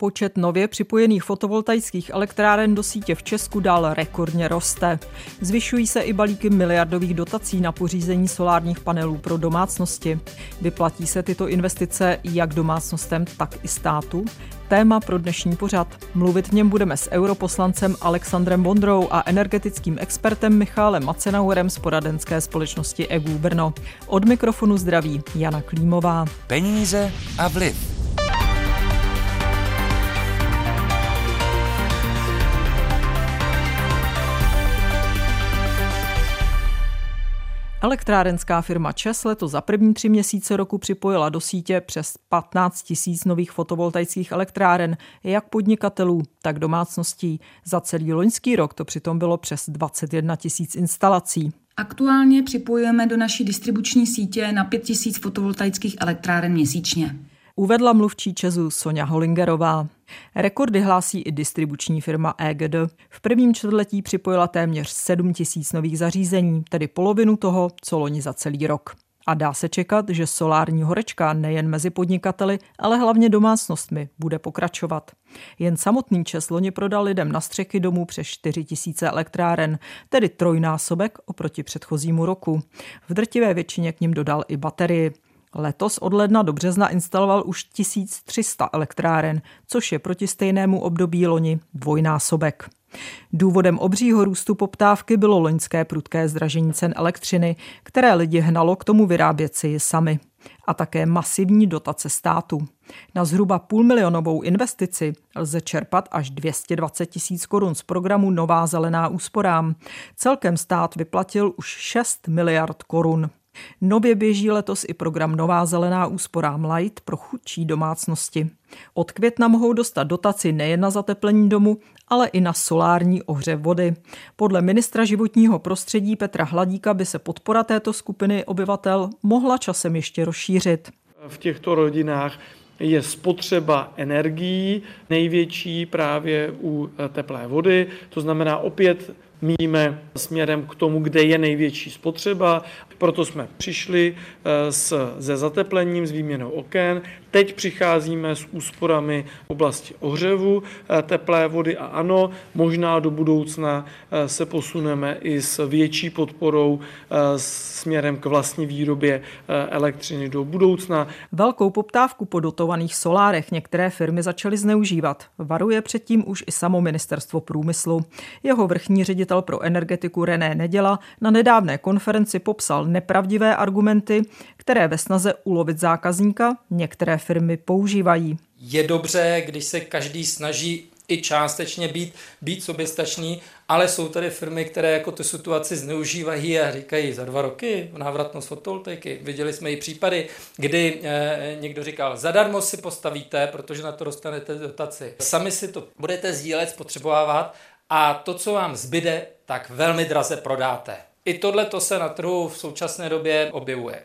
Počet nově připojených fotovoltaických elektráren do sítě v Česku dál rekordně roste. Zvyšují se i balíky miliardových dotací na pořízení solárních panelů pro domácnosti. Vyplatí se tyto investice jak domácnostem, tak i státu? Téma pro dnešní pořad. Mluvit v něm budeme s europoslancem Alexandrem Bondrou a energetickým expertem Michálem Macenauerem z poradenské společnosti EGU Brno. Od mikrofonu zdraví Jana Klímová. Peníze a vliv. Elektrárenská firma ČES letos za první tři měsíce roku připojila do sítě přes 15 tisíc nových fotovoltaických elektráren, jak podnikatelů, tak domácností. Za celý loňský rok to přitom bylo přes 21 tisíc instalací. Aktuálně připojujeme do naší distribuční sítě na 5 tisíc fotovoltaických elektráren měsíčně uvedla mluvčí Česu Sonja Holingerová. Rekordy hlásí i distribuční firma EGD. V prvním čtvrtletí připojila téměř 7 tisíc nových zařízení, tedy polovinu toho, co loni za celý rok. A dá se čekat, že solární horečka nejen mezi podnikateli, ale hlavně domácnostmi bude pokračovat. Jen samotný Čes loni prodal lidem na střechy domů přes 4 tisíce elektráren, tedy trojnásobek oproti předchozímu roku. V drtivé většině k ním dodal i baterii. Letos od ledna do března instaloval už 1300 elektráren, což je proti stejnému období loni dvojnásobek. Důvodem obřího růstu poptávky bylo loňské prudké zdražení cen elektřiny, které lidi hnalo k tomu vyrábět si ji sami. A také masivní dotace státu. Na zhruba půlmilionovou investici lze čerpat až 220 tisíc korun z programu Nová zelená úsporám. Celkem stát vyplatil už 6 miliard korun. Nově běží letos i program Nová zelená úsporám Light pro chudší domácnosti. Od května mohou dostat dotaci nejen na zateplení domu, ale i na solární ohřev vody. Podle ministra životního prostředí Petra Hladíka by se podpora této skupiny obyvatel mohla časem ještě rozšířit. V těchto rodinách je spotřeba energií největší právě u teplé vody. To znamená opět míme směrem k tomu, kde je největší spotřeba. Proto jsme přišli eh, s, se zateplením, s výměnou oken. Teď přicházíme s úsporami v oblasti ohřevu eh, teplé vody a ano, možná do budoucna eh, se posuneme i s větší podporou směrem k vlastní výrobě elektřiny do budoucna. Velkou poptávku po dotovaných solárech některé firmy začaly zneužívat. Varuje předtím už i samo ministerstvo průmyslu. Jeho vrchní ředitel pro energetiku René Neděla na nedávné konferenci popsal nepravdivé argumenty, které ve snaze ulovit zákazníka některé firmy používají. Je dobře, když se každý snaží i částečně být, být soběstačný, ale jsou tady firmy, které jako tu situaci zneužívají a říkají za dva roky návratnost fotovoltaiky. Viděli jsme i případy, kdy e, někdo říkal, zadarmo si postavíte, protože na to dostanete dotaci. Sami si to budete sdílet, spotřebovávat a to, co vám zbyde, tak velmi draze prodáte. I tohle to se na trhu v současné době objevuje.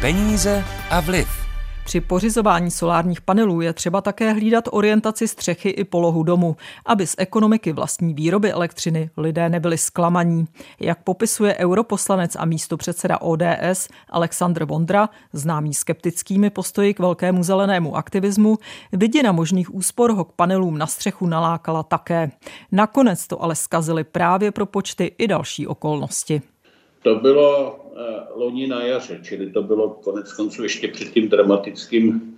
Peníze a vliv. Při pořizování solárních panelů je třeba také hlídat orientaci střechy i polohu domu, aby z ekonomiky vlastní výroby elektřiny lidé nebyli zklamaní. Jak popisuje europoslanec a místo předseda ODS Aleksandr Vondra, známý skeptickými postoji k velkému zelenému aktivismu, vidina možných úspor ho k panelům na střechu nalákala také. Nakonec to ale skazili právě pro počty i další okolnosti. To bylo Eh, loni na jaře, čili to bylo konec konců ještě před tím dramatickým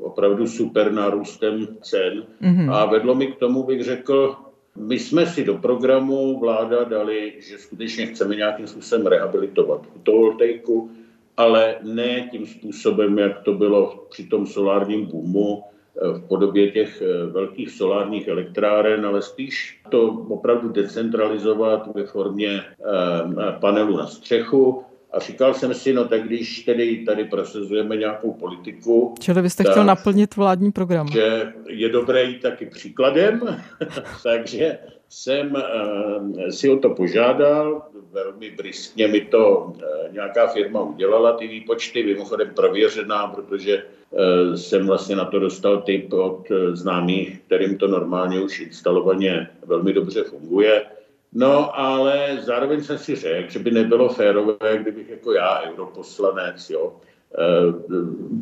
opravdu super nárůstem cen. Mm-hmm. A vedlo mi k tomu, bych řekl, my jsme si do programu vláda dali, že skutečně chceme nějakým způsobem rehabilitovat fotovoltaiku, ale ne tím způsobem, jak to bylo při tom solárním boomu, v podobě těch eh, velkých solárních elektráren, ale spíš to opravdu decentralizovat ve formě panelu na střechu, a říkal jsem si, no tak když tedy tady prosazujeme nějakou politiku... Čili byste tak, chtěl naplnit vládní program. Že je dobré jít taky příkladem, takže jsem uh, si o to požádal, velmi briskně mi to uh, nějaká firma udělala, ty výpočty, mimochodem prověřená, protože uh, jsem vlastně na to dostal tip od uh, známých, kterým to normálně už instalovaně velmi dobře funguje No, ale zároveň jsem si řekl, že by nebylo férové, kdybych jako já, europoslanec, jo, eh,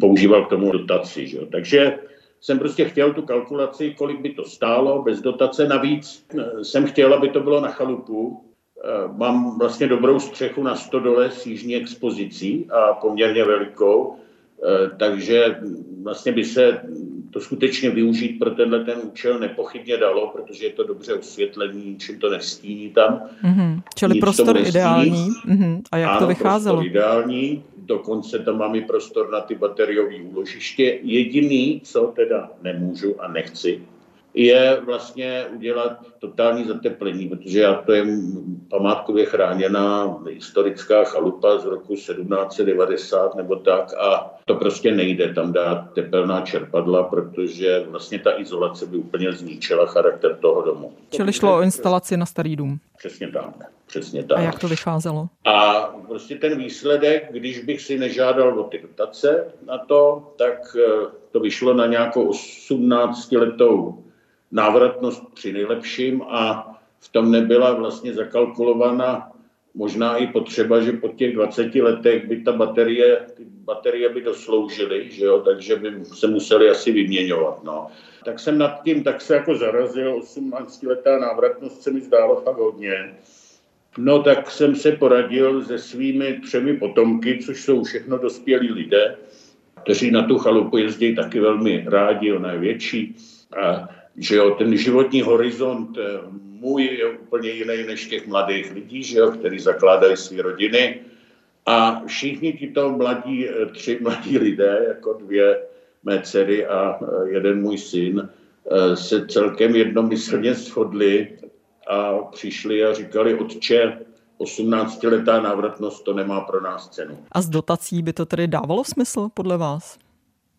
používal k tomu dotaci. Že? Takže jsem prostě chtěl tu kalkulaci, kolik by to stálo bez dotace. Navíc eh, jsem chtěl, aby to bylo na chalupu. Eh, mám vlastně dobrou střechu na stodole s jižní expozicí a poměrně velikou, takže vlastně by se to skutečně využít pro tenhle ten účel nepochybně dalo, protože je to dobře osvětlení, ničím to nestíní tam. Mm-hmm. Čili Nic prostor ideální. Mm-hmm. A jak ano, to vycházelo? Prostor ideální, dokonce tam mám i prostor na ty bateriové úložiště. Jediný, co teda nemůžu a nechci, je vlastně udělat totální zateplení, protože já to je památkově chráněná historická chalupa z roku 1790 nebo tak a to prostě nejde tam dát tepelná čerpadla, protože vlastně ta izolace by úplně zničila charakter toho domu. Čili šlo o instalaci na starý dům. Přesně tak. Přesně tak. A jak to vycházelo? A prostě ten výsledek, když bych si nežádal o ty dotace na to, tak eh, to vyšlo na nějakou 18-letou návratnost při nejlepším a v tom nebyla vlastně zakalkulovaná možná i potřeba, že po těch 20 letech by ta baterie, ty baterie by dosloužily, že jo, takže by se museli asi vyměňovat, no. Tak jsem nad tím tak se jako zarazil, 18 letá návratnost se mi zdálo fakt hodně. No tak jsem se poradil se svými třemi potomky, což jsou všechno dospělí lidé, kteří na tu chalupu jezdí taky velmi rádi, ona je větší. A že jo, ten životní horizont eh, můj je úplně jiný než těch mladých lidí, že jo, kteří zakládají své rodiny. A všichni tito mladí, eh, tři mladí lidé, jako dvě mé dcery a eh, jeden můj syn, se celkem jednomyslně shodli a přišli a říkali, otče, 18-letá návratnost to nemá pro nás cenu. A z dotací by to tedy dávalo smysl podle vás?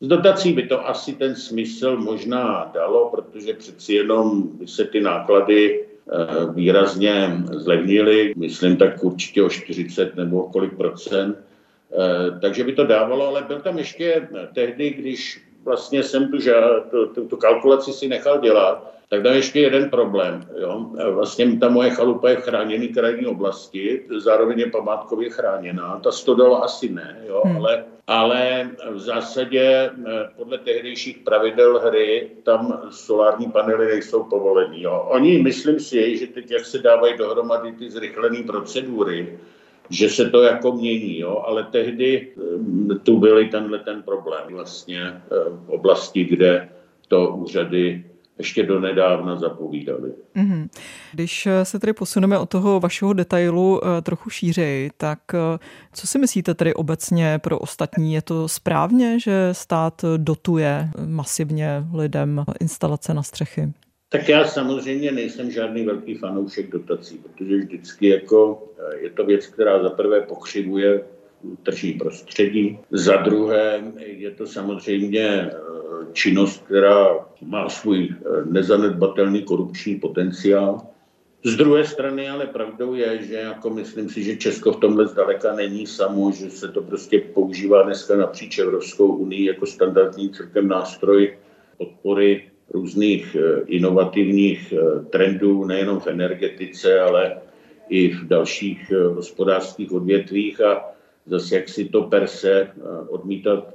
Z dotací by to asi ten smysl možná dalo, protože přeci jenom by se ty náklady eh, výrazně zlevnily, myslím tak určitě o 40 nebo kolik procent. Eh, takže by to dávalo, ale byl tam ještě tehdy, když vlastně jsem tu, tu, tu, tu kalkulaci si nechal dělat, tak tam ještě jeden problém. Jo. Vlastně ta moje chalupa je v chráněný krajní oblasti, zároveň je památkově chráněná. Ta stodola asi ne, jo, hmm. ale, ale v zásadě eh, podle tehdejších pravidel hry tam solární panely nejsou povolení. Jo. Oni, myslím si, že teď, jak se dávají dohromady ty zrychlené procedury, že se to jako mění, jo, ale tehdy eh, tu byl tenhle ten problém vlastně eh, v oblasti, kde to úřady ještě donedávna zapovídali. Mm-hmm. Když se tedy posuneme od toho vašeho detailu eh, trochu šířej, tak co si myslíte tedy obecně pro ostatní? Je to správně, že stát dotuje masivně lidem instalace na střechy? Tak já samozřejmě nejsem žádný velký fanoušek dotací, protože vždycky jako eh, je to věc, která za prvé pokřivuje tržní prostředí, za druhé je to samozřejmě eh, činnost, která má svůj eh, nezanedbatelný korupční potenciál. Z druhé strany ale pravdou je, že jako myslím si, že Česko v tomhle zdaleka není samo, že se to prostě používá dneska napříč Evropskou unii jako standardní celkem nástroj podpory různých eh, inovativních eh, trendů, nejenom v energetice, ale i v dalších eh, hospodářských odvětvích a zase jak si to per se odmítat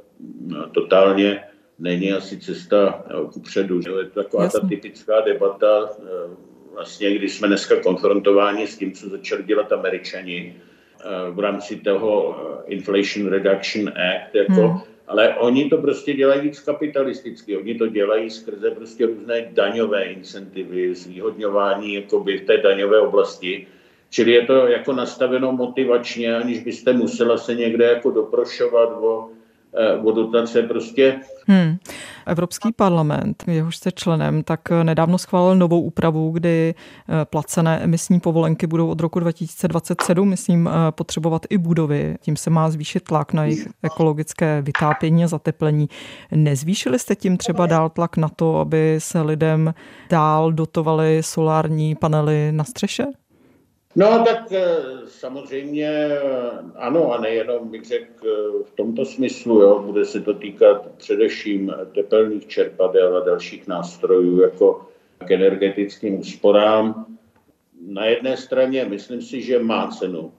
totálně není asi cesta kupředu. Je to taková Jasně. ta typická debata, vlastně, když jsme dneska konfrontováni s tím, co začali dělat američani v rámci toho Inflation Reduction Act, jako hmm ale oni to prostě dělají víc kapitalisticky. Oni to dělají skrze prostě různé daňové incentivy, zvýhodňování jakoby v té daňové oblasti. Čili je to jako nastaveno motivačně, aniž byste musela se někde jako doprošovat o o dotace prostě. Hmm. Evropský parlament, jehož jste členem, tak nedávno schválil novou úpravu, kdy eh, placené emisní povolenky budou od roku 2027, myslím, eh, potřebovat i budovy. Tím se má zvýšit tlak na jejich ekologické vytápění a zateplení. Nezvýšili jste tím třeba dál tlak na to, aby se lidem dál dotovaly solární panely na střeše? No tak eh, samozřejmě eh, ano a nejenom bych řekl eh, v tomto smyslu, jo, bude se to týkat především tepelných čerpadel a dalších nástrojů jako k energetickým úsporám. Na jedné straně myslím si, že má cenu,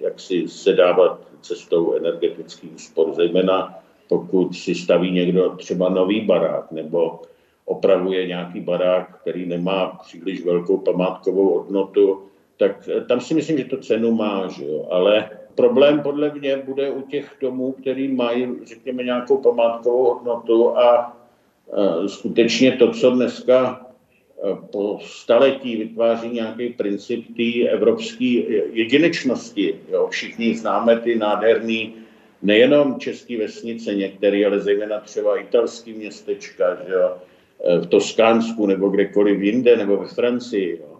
jak si se dávat cestou energetických úspor, zejména pokud si staví někdo třeba nový barák nebo opravuje nějaký barák, který nemá příliš velkou památkovou hodnotu, tak tam si myslím, že to cenu má, že jo? ale problém podle mě bude u těch domů, který mají, řekněme, nějakou památkovou hodnotu a skutečně to, co dneska po staletí vytváří nějaký princip té evropské jedinečnosti. Jo? Všichni známe ty nádherný nejenom české vesnice některé, ale zejména třeba italský městečka, že jo? v Toskánsku nebo kdekoliv jinde, nebo ve Francii. Jo?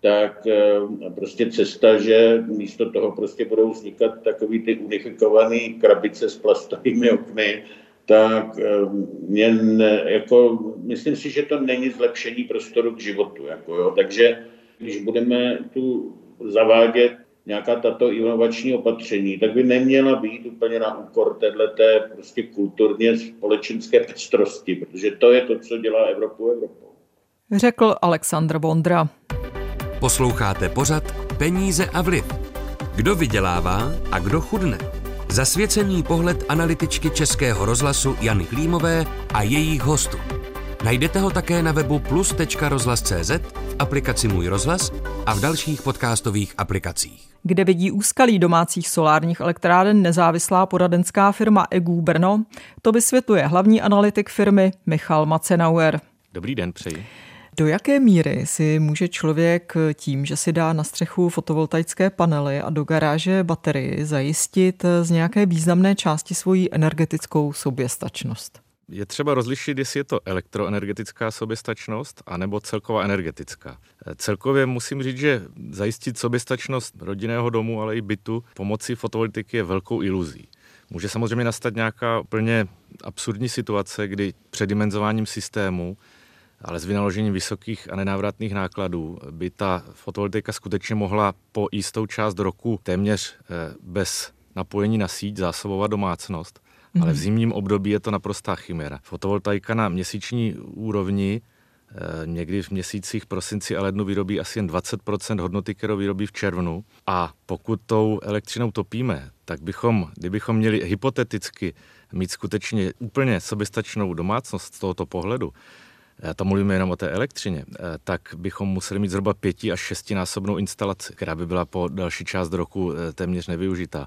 Tak prostě cesta, že místo toho prostě budou vznikat takový ty unifikované krabice s plastovými okny, tak ehm, mě ne, jako, myslím si, že to není zlepšení prostoru k životu. Jako, jo. Takže když budeme tu zavádět nějaká tato inovační opatření, tak by neměla být úplně na úkor téhleté prostě kulturně společenské pestrosti, protože to je to, co dělá Evropu Evropou. Řekl Aleksandr Bondra. Posloucháte pořad Peníze a vliv. Kdo vydělává a kdo chudne? Zasvěcený pohled analytičky Českého rozhlasu Jany Klímové a jejich hostů. Najdete ho také na webu plus.rozhlas.cz, v aplikaci Můj rozhlas a v dalších podcastových aplikacích. Kde vidí úskalí domácích solárních elektráren nezávislá poradenská firma EGU Brno, to vysvětluje hlavní analytik firmy Michal Macenauer. Dobrý den, přeji. Do jaké míry si může člověk tím, že si dá na střechu fotovoltaické panely a do garáže baterii zajistit z nějaké významné části svoji energetickou soběstačnost? Je třeba rozlišit, jestli je to elektroenergetická soběstačnost anebo celková energetická. Celkově musím říct, že zajistit soběstačnost rodinného domu, ale i bytu pomocí fotovoltaiky je velkou iluzí. Může samozřejmě nastat nějaká úplně absurdní situace, kdy předimenzováním systému ale s vynaložením vysokých a nenávratných nákladů by ta fotovoltaika skutečně mohla po jistou část roku téměř eh, bez napojení na síť zásobovat domácnost. Mm-hmm. Ale v zimním období je to naprostá chimera. Fotovoltaika na měsíční úrovni eh, někdy v měsících prosinci a lednu vyrobí asi jen 20% hodnoty, kterou vyrobí v červnu. A pokud tou elektřinou topíme, tak bychom, kdybychom měli hypoteticky mít skutečně úplně soběstačnou domácnost z tohoto pohledu, to mluvíme jenom o té elektřině, eh, tak bychom museli mít zhruba pěti až šestinásobnou instalaci, která by byla po další část roku eh, téměř nevyužitá.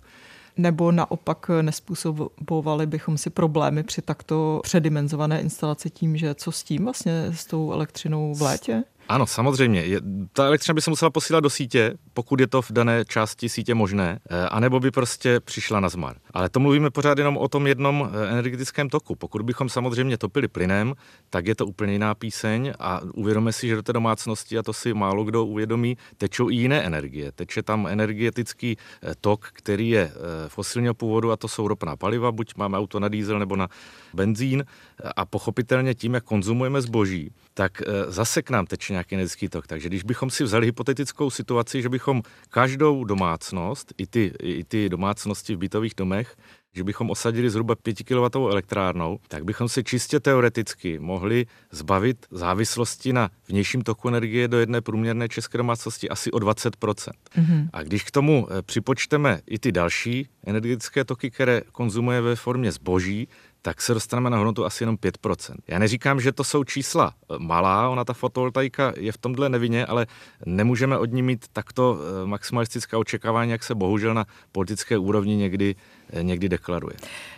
Nebo naopak nespůsobovali bychom si problémy při takto předimenzované instalaci tím, že co s tím vlastně s tou elektřinou v létě? Ano, samozřejmě. Je, ta elektřina by se musela posílat do sítě, pokud je to v dané části sítě možné, eh, anebo by prostě přišla na zmar. Ale to mluvíme pořád jenom o tom jednom eh, energetickém toku. Pokud bychom samozřejmě topili plynem, tak je to úplně jiná píseň a uvědomíme si, že do té domácnosti, a to si málo kdo uvědomí, tečou i jiné energie. Teče tam energetický eh, tok, který je fosilního původu a to jsou ropná paliva, buď máme auto na diesel nebo na benzín a pochopitelně tím, jak konzumujeme zboží, tak zase k nám teče nějaký energetický tok. Takže když bychom si vzali hypotetickou situaci, že bychom každou domácnost, i ty, i ty domácnosti v bytových domech, že bychom osadili zhruba 5 kW elektrárnou, tak bychom se čistě teoreticky mohli zbavit závislosti na vnějším toku energie do jedné průměrné české domácnosti asi o 20 mm-hmm. A když k tomu eh, připočteme i ty další energetické toky, které konzumuje ve formě zboží, tak se dostaneme na hodnotu asi jenom 5%. Já neříkám, že to jsou čísla eh, malá, ona ta fotovoltaika je v tomhle nevině, ale nemůžeme od ní mít takto eh, maximalistická očekávání, jak se bohužel na politické úrovni někdy někdy deklaruje.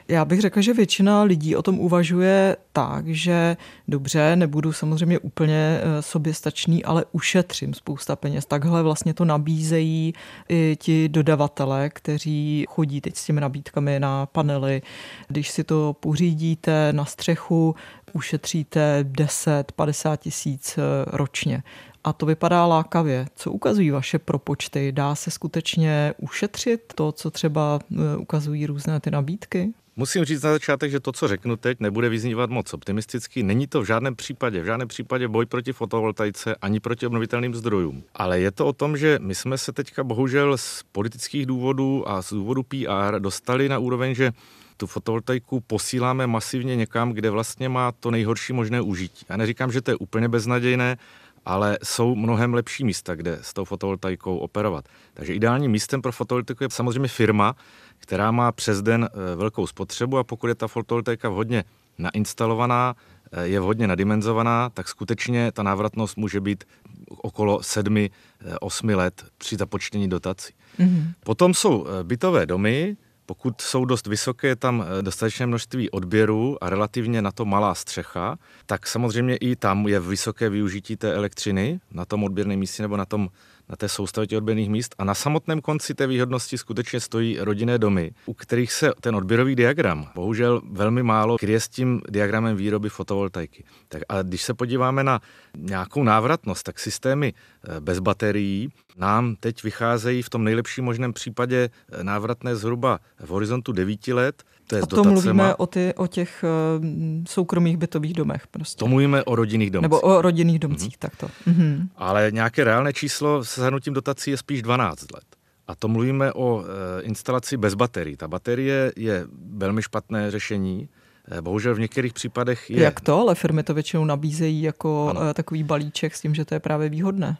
Já bych řekla, že většina lidí o tom uvažuje tak, že dobře, nebudu samozřejmě úplně eh, soběstačný, ale ušetřím spousta peněz. Takhle vlastně to nabízejí i ti dodavatele, kteří chodí teď s těmi nabídkami na panely. Když si to pořídíte na střechu, ušetříte 10-50 tisíc eh, ročně a to vypadá lákavě. Co ukazují vaše propočty? Dá se skutečně ušetřit to, co třeba e, ukazují různé ty nabídky? Musím říct na začátek, že to, co řeknu teď, nebude vyznívat moc optimisticky. Není to v žádném případě, v žádném případě boj proti fotovoltaice ani proti obnovitelným zdrojům. Ale je to o tom, že my jsme se teďka bohužel z politických důvodů a z důvodu PR dostali na úroveň, že tu fotovoltaiku posíláme masivně někam, kde vlastně má to nejhorší možné užití. Já neříkám, že to je úplně beznadějné, ale jsou mnohem lepší místa, kde s tou fotovoltaikou operovat. Takže ideálním místem pro fotovoltaiku je samozřejmě firma, která má přes den eh, velkou spotřebu a pokud je ta fotovoltaika vhodně nainstalovaná, eh, je vhodně nadimenzovaná, tak skutečně ta návratnost může být okolo 7-8 let při započtení dotací. Mm-hmm. Potom jsou bytové domy, pokud jsou dost vysoké, je tam eh, dostatečné množství odběrů a relativně na to malá střecha, tak samozřejmě i tam je vysoké využití té elektřiny na tom odběrném místě nebo na tom na té soustavě těch odběrných míst a na samotném konci té výhodnosti skutečně stojí rodinné domy, u kterých se ten odběrový diagram bohužel velmi málo kryje s tím diagramem výroby fotovoltaiky. Tak a když se podíváme na nějakou návratnost, tak systémy eh, bez baterií nám teď vycházejí v tom nejlepším možném případě eh, návratné zhruba v horizontu 9 let, to je a to mluvíme o, ty, o těch uh, soukromých bytových domech. Prostě. To mluvíme o rodinných domcích. Nebo o rodinných domcích, mm-hmm. takto. Mm-hmm. Ale nějaké reálné číslo s zahrnutím dotací je spíš 12 let. A to mluvíme o uh, instalaci bez baterií. Ta baterie je velmi špatné řešení. Eh, bohužel v některých případech je. Jak to? Ale firmy to většinou nabízejí jako ano. takový balíček s tím, že to je právě výhodné.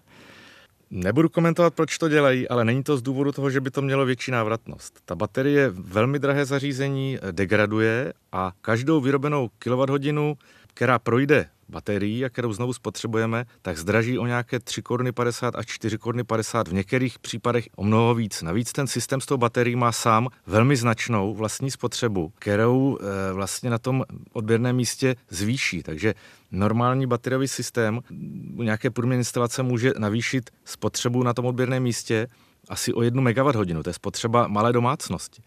Nebudu komentovat, proč to dělají, ale není to z důvodu toho, že by to mělo větší návratnost. Ta baterie velmi drahé zařízení, degraduje a každou vyrobenou kWh, která projde baterií a kterou znovu spotřebujeme, tak zdraží o nějaké 3 koruny 50 až 4 koruny 50, v některých případech o mnoho víc. Navíc ten systém s tou baterií má sám velmi značnou vlastní spotřebu, kterou e, vlastně na tom odběrném místě zvýší. Takže normální bateriový systém u nějaké průměrné instalace může navýšit spotřebu na tom odběrném místě asi o 1 MWh. To je spotřeba malé domácnosti.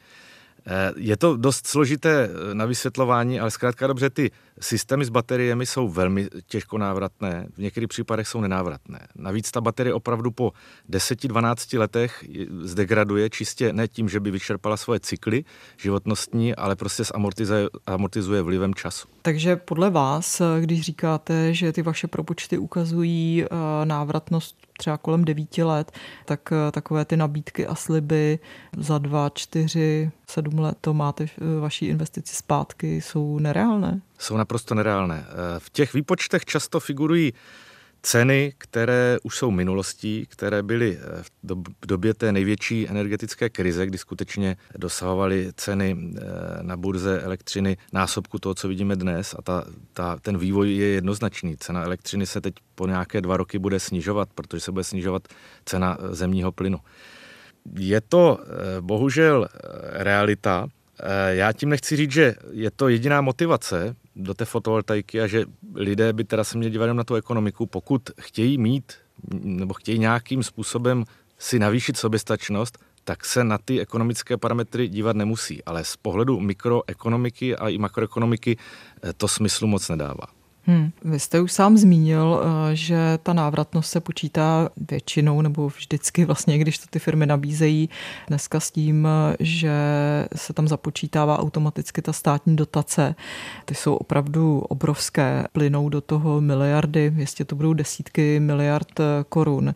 Eh, je to dost složité eh, na vysvětlování, ale zkrátka dobře, ty systémy s bateriemi jsou velmi těžko návratné, v některých případech jsou nenávratné. Navíc ta baterie opravdu po 10-12 letech zdegraduje čistě ne tím, že by vyčerpala svoje cykly životnostní, ale prostě amortizuje, vlivem času. Takže podle vás, když říkáte, že ty vaše propočty ukazují eh, návratnost třeba kolem devíti let, tak eh, takové ty nabídky a sliby za dva, čtyři, sedm let to máte vaší investici zpátky, jsou nereálné? Jsou naprosto nereálné. Eh, v těch výpočtech často figurují ceny, které už jsou minulostí, které byly eh, v době té největší energetické krize, kdy skutečně dosahovaly ceny na burze elektřiny násobku toho, co vidíme dnes a ta, ta, ten vývoj je jednoznačný. Cena elektřiny se teď po nějaké dva roky bude snižovat, protože se bude snižovat cena zemního plynu. Je to eh, bohužel eh, realita. Eh, já tím nechci říct, že je to jediná motivace do té fotovoltaiky a že lidé by teda se měli dívat na tu ekonomiku, pokud chtějí mít nebo chtějí nějakým způsobem si navýšit soběstačnost, tak se na ty ekonomické parametry dívat nemusí. Ale z pohledu mikroekonomiky a i makroekonomiky to smyslu moc nedává. Hmm. Vy jste už sám zmínil, eh, že ta návratnost se počítá většinou nebo vždycky vlastně, když to ty firmy nabízejí dneska s tím, že se tam započítává automaticky ta státní dotace. Ty jsou opravdu obrovské, plynou do toho miliardy, jistě to budou desítky miliard eh, korun.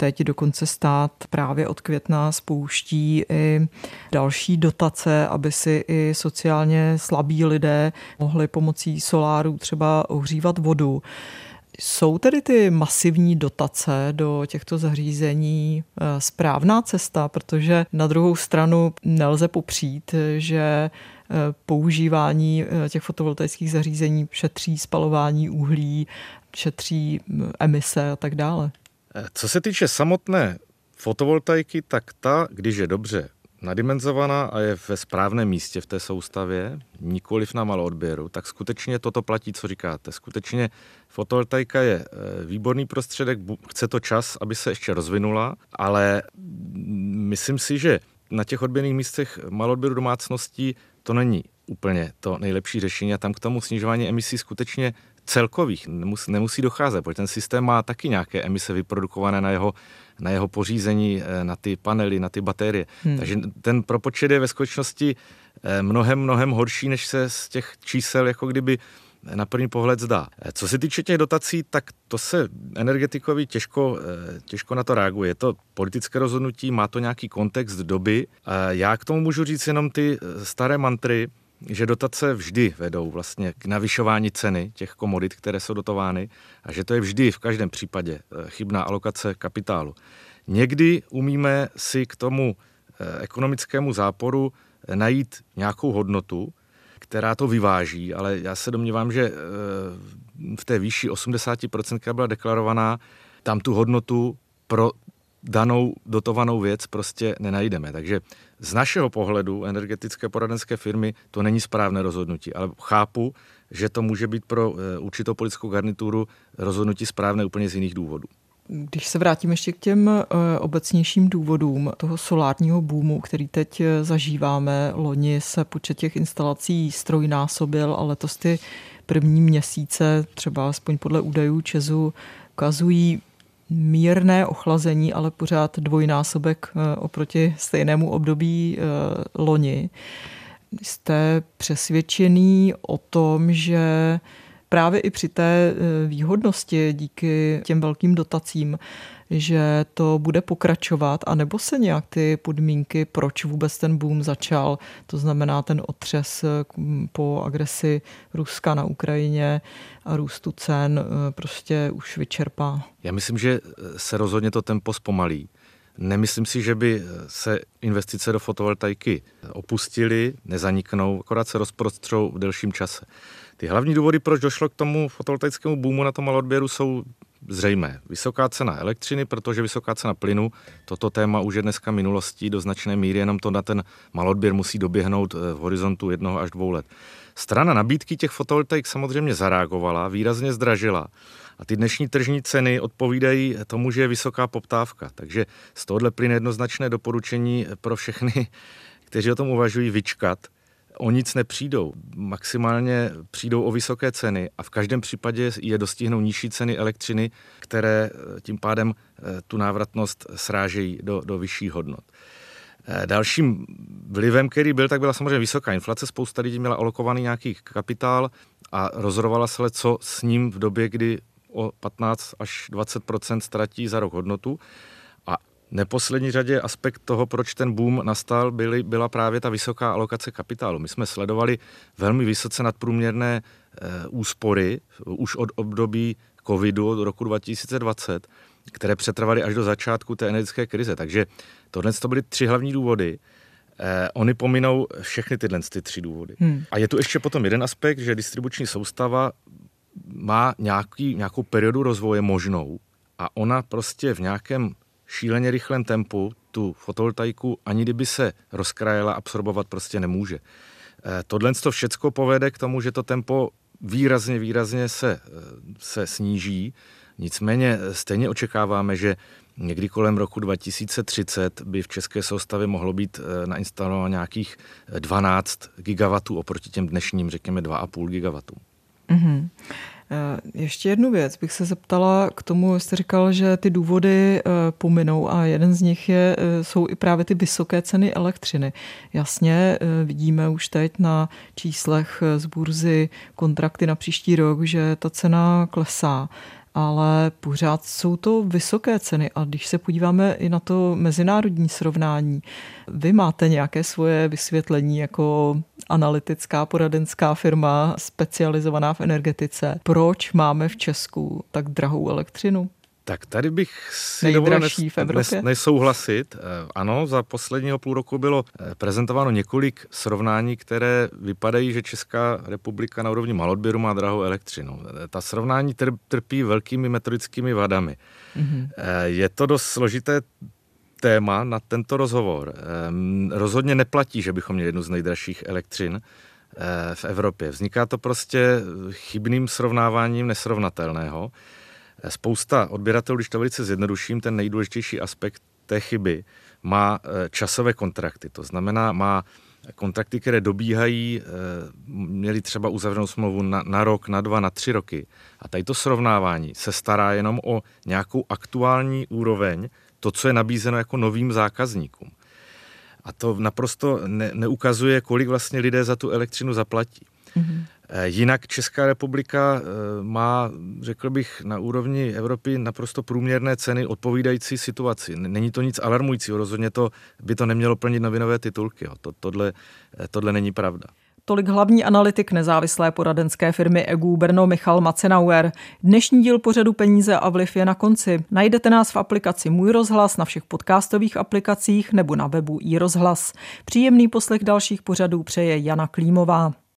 Teď dokonce stát právě od května spouští i další dotace, aby si i sociálně slabí lidé mohli pomocí soláru třeba ohřívat vodu. Jsou tedy ty masivní dotace do těchto zařízení eh, správná cesta, protože na druhou stranu nelze popřít, že eh, používání eh, těch fotovoltaických zařízení šetří spalování uhlí, šetří emise a tak dále. Co se týče samotné fotovoltaiky, tak ta, když je dobře nadimenzovaná a je ve správném místě v té soustavě, nikoliv na malou odběru, tak skutečně toto platí, co říkáte. Skutečně fotovoltaika je eh, výborný prostředek, chce to čas, aby se ještě rozvinula, ale myslím si, že na těch odběrných místech malodběru domácností to není úplně to nejlepší řešení a tam k tomu snižování emisí skutečně celkových nemusí, nemusí docházet, protože ten systém má taky nějaké emise vyprodukované na jeho, na jeho pořízení, eh, na ty panely, na ty baterie. Hmm. Takže ten propočet je ve skutečnosti eh, mnohem, mnohem horší, než se z těch čísel jako kdyby na první pohled zdá. Eh, co se týče těch dotací, tak to se energetikovi těžko, těžko na to reaguje. Je to politické rozhodnutí, má to nějaký kontext doby. Já k tomu můžu říct jenom ty staré mantry, že dotace vždy vedou vlastně k navyšování ceny těch komodit, které jsou dotovány a že to je vždy v každém případě eh, chybná alokace kapitálu. Někdy umíme si k tomu eh, ekonomickému záporu najít nějakou hodnotu, která to vyváží, ale já se domnívám, že v té výši 80%, která byla deklarovaná, tam tu hodnotu pro danou dotovanou věc prostě nenajdeme. Takže z našeho pohledu energetické poradenské firmy to není správné rozhodnutí, ale chápu, že to může být pro eh, určitou politickou garnituru rozhodnutí správné úplně z jiných důvodů. Když se vrátím ještě k těm uh, obecnějším důvodům toho solárního boomu, který teď eh, zažíváme, loni se počet těch instalací strojnásobil, ale letos ty první měsíce, třeba aspoň podle údajů Česu, ukazují mírné ochlazení, ale pořád dvojnásobek eh, oproti stejnému období eh, loni. Jste přesvědčený o tom, že právě i při té eh, výhodnosti díky těm velkým dotacím že to bude pokračovat, anebo se nějak ty podmínky, proč vůbec ten boom začal, to znamená ten otřes eh, po agresi Ruska na Ukrajině a růstu cen eh, prostě už vyčerpá. Já myslím, že se rozhodně to tempo zpomalí. Nemyslím si, že by se investice do fotovoltaiky opustily, nezaniknou, akorát se rozprostřou v delším čase. Ty hlavní důvody, proč došlo k tomu fotovoltaickému boomu na tom malodběru, jsou zřejmé. Vysoká cena elektřiny, protože vysoká cena plynu, toto téma už je dneska minulostí do značné míry, jenom to na ten malodběr musí doběhnout eh, v horizontu jednoho až dvou let. Strana nabídky těch fotovoltaik samozřejmě zareagovala, výrazně zdražila. A ty dnešní tržní ceny odpovídají tomu, že je vysoká poptávka. Takže z tohohle plyne jednoznačné doporučení pro všechny, kteří o tom uvažují, vyčkat – o nic nepřijdou. Maximálně přijdou o vysoké ceny a v každém případě je dostihnou nižší ceny elektřiny, které eh, tím pádem eh, tu návratnost srážejí do, do vyšších hodnot. Eh, dalším vlivem, který byl, tak byla samozřejmě vysoká inflace. Spousta lidí měla alokovaný nějaký kapitál a rozhodovala se, co s ním v době, kdy o 15 až 20 ztratí za rok hodnotu neposlední řadě aspekt toho, proč ten boom nastal, byly, byla právě ta vysoká alokace kapitálu. My jsme sledovali velmi vysoce nadprůměrné e, úspory už od období covidu od roku 2020, které přetrvaly až do začátku té energetické krize. Takže tohle to byly tři hlavní důvody. Eh, oni pominou všechny tyhle ty tři důvody. Hmm. A je tu ještě potom jeden aspekt, že distribuční soustava má nějaký, nějakou periodu rozvoje možnou a ona prostě v nějakém šíleně rychlém tempu tu fotovoltaiku, ani kdyby se rozkrajela, absorbovat prostě nemůže. Eh, tohle to všecko povede k tomu, že to tempo výrazně, výrazně se, eh, se sníží. Nicméně eh, stejně očekáváme, že někdy kolem roku 2030 by v české soustavě mohlo být nainstalováno nějakých 12 gigawatů oproti těm dnešním, řekněme, 2,5 gigawatů. Mm-hmm. Eh, ještě jednu věc bych se zeptala k tomu, jste říkal, že ty důvody eh, pominou a jeden z nich je, eh, jsou i právě ty vysoké ceny elektřiny. Jasně vidíme už teď na číslech z burzy kontrakty na příští rok, že ta cena klesá ale pořád jsou to vysoké ceny. A když se podíváme i na to mezinárodní srovnání, vy máte nějaké svoje vysvětlení jako analytická poradenská firma specializovaná v energetice. Proč máme v Česku tak drahou elektřinu? Tak tady bych si dovolil nes, nes, nesouhlasit. Eh, ano, za posledního půl roku bylo eh, prezentováno několik srovnání, které vypadají, že Česká republika na úrovni malodběru má drahou elektřinu. Eh, ta srovnání trpí velkými metodickými vadami. Mm-hmm. Je to dost složité téma na tento rozhovor. Rozhodně neplatí, že bychom měli jednu z nejdražších elektřin v Evropě. Vzniká to prostě chybným srovnáváním nesrovnatelného. Spousta odběratelů, když to velice zjednoduším, ten nejdůležitější aspekt té chyby má eh, časové kontrakty. To znamená, má kontrakty, které dobíhají, eh, měli třeba uzavřenou smlouvu na, na rok, na dva, na tři roky. A tady to srovnávání se stará jenom o nějakou aktuální úroveň, to, co je nabízeno jako novým zákazníkům. A to naprosto ne, neukazuje, kolik vlastně lidé za tu elektřinu zaplatí. Mm-hmm. Jinak Česká republika eh, má, řekl bych, na úrovni Evropy naprosto průměrné ceny odpovídající situaci. Není to nic alarmujícího, rozhodně to by to nemělo plnit novinové titulky. Jo. To, tohle, eh, tohle není pravda. Tolik hlavní analytik nezávislé poradenské firmy EGU Brno Michal Macenauer. Dnešní díl pořadu Peníze a vliv je na konci. Najdete nás v aplikaci Můj rozhlas na všech podcastových aplikacích nebo na webu i rozhlas. Příjemný poslech dalších pořadů přeje Jana Klímová.